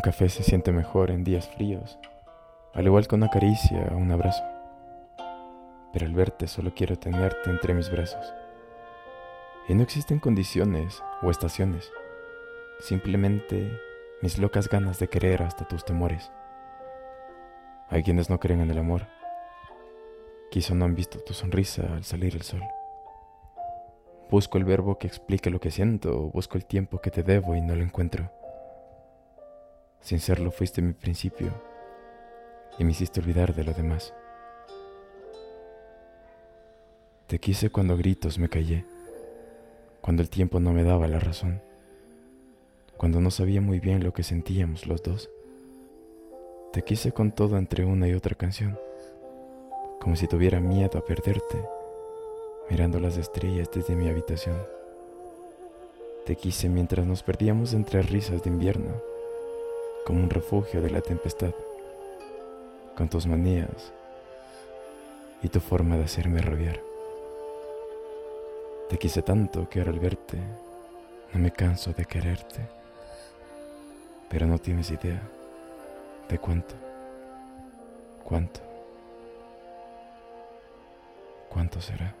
Un café se siente mejor en días fríos, al igual que una caricia o un abrazo. Pero al verte solo quiero tenerte entre mis brazos. Y no existen condiciones o estaciones, simplemente mis locas ganas de querer hasta tus temores. Hay quienes no creen en el amor, quizá no han visto tu sonrisa al salir el sol. Busco el verbo que explique lo que siento, busco el tiempo que te debo y no lo encuentro. Sin serlo fuiste mi principio y me hiciste olvidar de lo demás. Te quise cuando a gritos me callé, cuando el tiempo no me daba la razón, cuando no sabía muy bien lo que sentíamos los dos. Te quise con todo entre una y otra canción, como si tuviera miedo a perderte, mirando las estrellas desde mi habitación. Te quise mientras nos perdíamos entre risas de invierno como un refugio de la tempestad, con tus manías y tu forma de hacerme rabiar. Te quise tanto que ahora al verte no me canso de quererte, pero no tienes idea de cuánto, cuánto, cuánto será.